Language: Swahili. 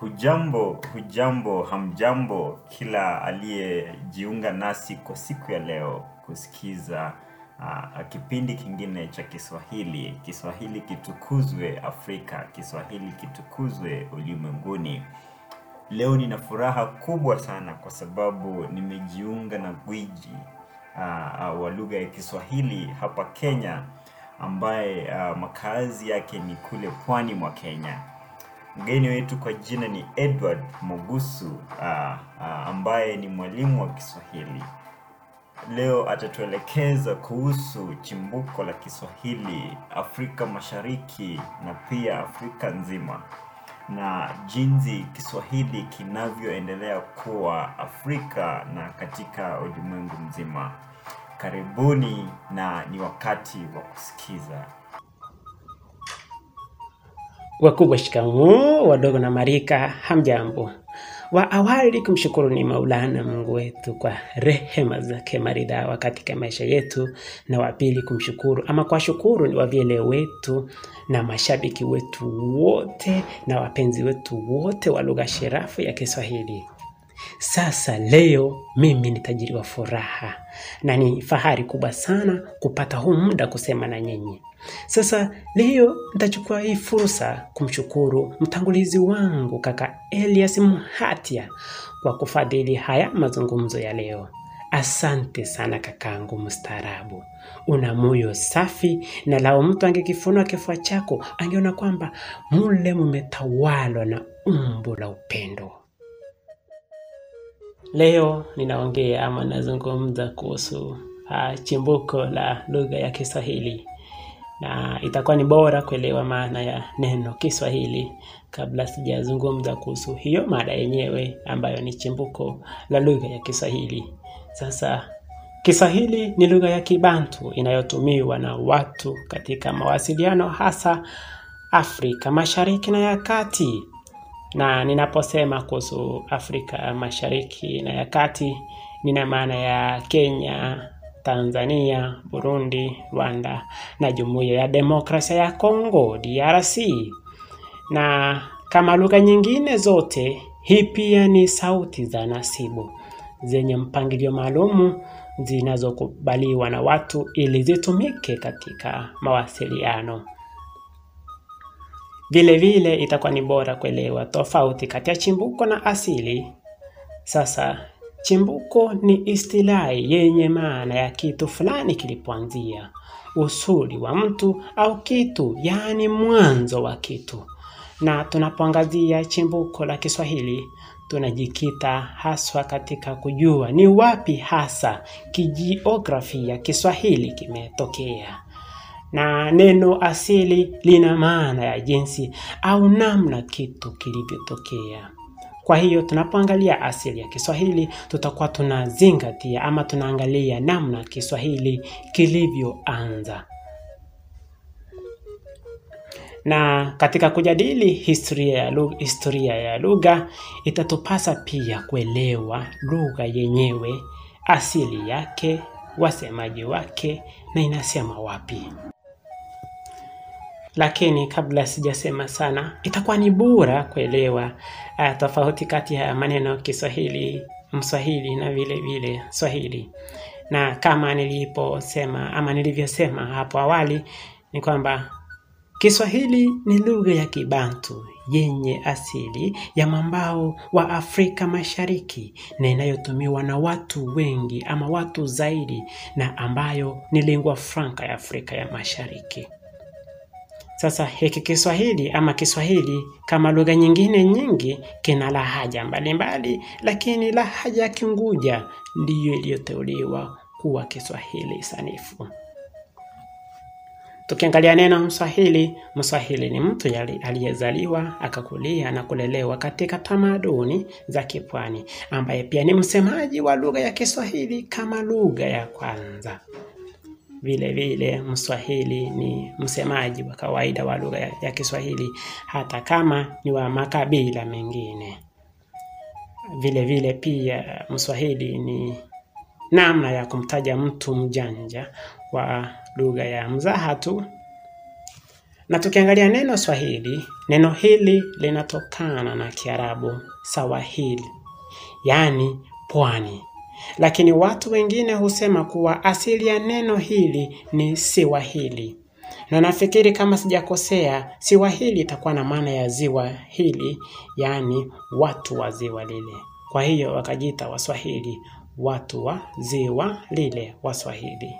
Hujambo, hujambo, hamjambo kila aliyejiunga nasi kwa siku ya leo kusikiza uh, kipindi kingine cha Kiswahili. Kiswahili kitukuzwe Afrika, Kiswahili kitukuzwe ulimwenguni. Leo nina furaha kubwa sana kwa sababu nimejiunga na gwiji uh, wa lugha ya Kiswahili hapa Kenya ambaye uh, makazi yake ni kule pwani mwa Kenya. Mgeni wetu kwa jina ni Edward Mogusu uh, uh, ambaye ni mwalimu wa Kiswahili. Leo atatuelekeza kuhusu chimbuko la Kiswahili Afrika Mashariki na pia Afrika nzima na jinsi Kiswahili kinavyoendelea kuwa Afrika na katika ulimwengu mzima. Karibuni na ni wakati wa kusikiza. Wakubwa shikamoo, wadogo na marika, hamjambo. Wa awali kumshukuru ni Maulana Mungu wetu kwa rehema zake maridhawa katika maisha yetu, na wa pili kumshukuru ama kwa shukuru ni wavyele wetu na mashabiki wetu wote na wapenzi wetu wote wa lugha shirafu ya Kiswahili. Sasa leo mimi ni tajiri wa furaha na ni fahari kubwa sana kupata huu muda kusema na nyinyi. Sasa leo nitachukua hii fursa kumshukuru mtangulizi wangu kaka Elias Mhatia kwa kufadhili haya mazungumzo ya leo. Asante sana kakangu mstaarabu, una moyo safi, na lao mtu angekifunua kifua chako angeona kwamba mule mumetawalwa na umbo la upendo. Leo ninaongea ama nazungumza kuhusu uh, chimbuko la lugha ya Kiswahili na itakuwa ni bora kuelewa maana ya neno Kiswahili kabla sijazungumza kuhusu hiyo mada yenyewe ambayo ni chimbuko la lugha ya Kiswahili. Sasa Kiswahili ni lugha ya Kibantu inayotumiwa na watu katika mawasiliano hasa Afrika Mashariki na ya Kati. Na ninaposema kuhusu Afrika Mashariki na ya Kati, nina maana ya Kenya, Tanzania, Burundi, Rwanda na Jumuiya ya Demokrasia ya Kongo DRC. Na kama lugha nyingine zote, hii pia ni sauti za nasibu zenye mpangilio maalumu zinazokubaliwa na watu ili zitumike katika mawasiliano. Vile vile itakuwa ni bora kuelewa tofauti kati ya chimbuko na asili. Sasa chimbuko ni istilahi yenye maana ya kitu fulani kilipoanzia, usuli wa mtu au kitu, yaani mwanzo wa kitu. Na tunapoangazia chimbuko la Kiswahili, tunajikita haswa katika kujua ni wapi hasa kijiografia Kiswahili kimetokea na neno asili lina maana ya jinsi au namna kitu kilivyotokea. Kwa hiyo tunapoangalia asili ya Kiswahili tutakuwa tunazingatia ama tunaangalia namna Kiswahili kilivyoanza. Na katika kujadili historia ya lugha, historia ya lugha itatupasa pia kuelewa lugha yenyewe, asili yake, wasemaji wake na inasema wapi. Lakini kabla sijasema sana, itakuwa ni bora kuelewa uh, tofauti kati ya maneno Kiswahili, Mswahili na vile vile Swahili. Na kama niliposema ama nilivyosema hapo awali ni kwamba Kiswahili ni lugha ya Kibantu yenye asili ya mwambao wa Afrika Mashariki na inayotumiwa na watu wengi ama watu zaidi na ambayo ni lingua franca ya Afrika ya Mashariki. Sasa hiki Kiswahili ama Kiswahili kama lugha nyingine nyingi kina lahaja mbalimbali, lakini lahaja ya Kiunguja ndiyo iliyoteuliwa kuwa Kiswahili sanifu. Tukiangalia neno Mswahili, Mswahili ni mtu aliyezaliwa akakulia na kulelewa katika tamaduni za kipwani, ambaye pia ni msemaji wa lugha ya Kiswahili kama lugha ya kwanza. Vile vile Mswahili ni msemaji wa kawaida wa lugha ya, Kiswahili hata kama ni wa makabila mengine. Vile vile pia Mswahili ni namna ya kumtaja mtu mjanja wa lugha ya mzaha tu Na tukiangalia neno Swahili, neno hili linatokana na Kiarabu sawahili, yaani pwani. Lakini watu wengine husema kuwa asili ya neno hili ni Siwahili. Na nafikiri kama sijakosea, Siwahili itakuwa na maana ya ziwa hili, yaani watu wa ziwa lile. Kwa hiyo wakajiita Waswahili, watu wa ziwa lile, Waswahili.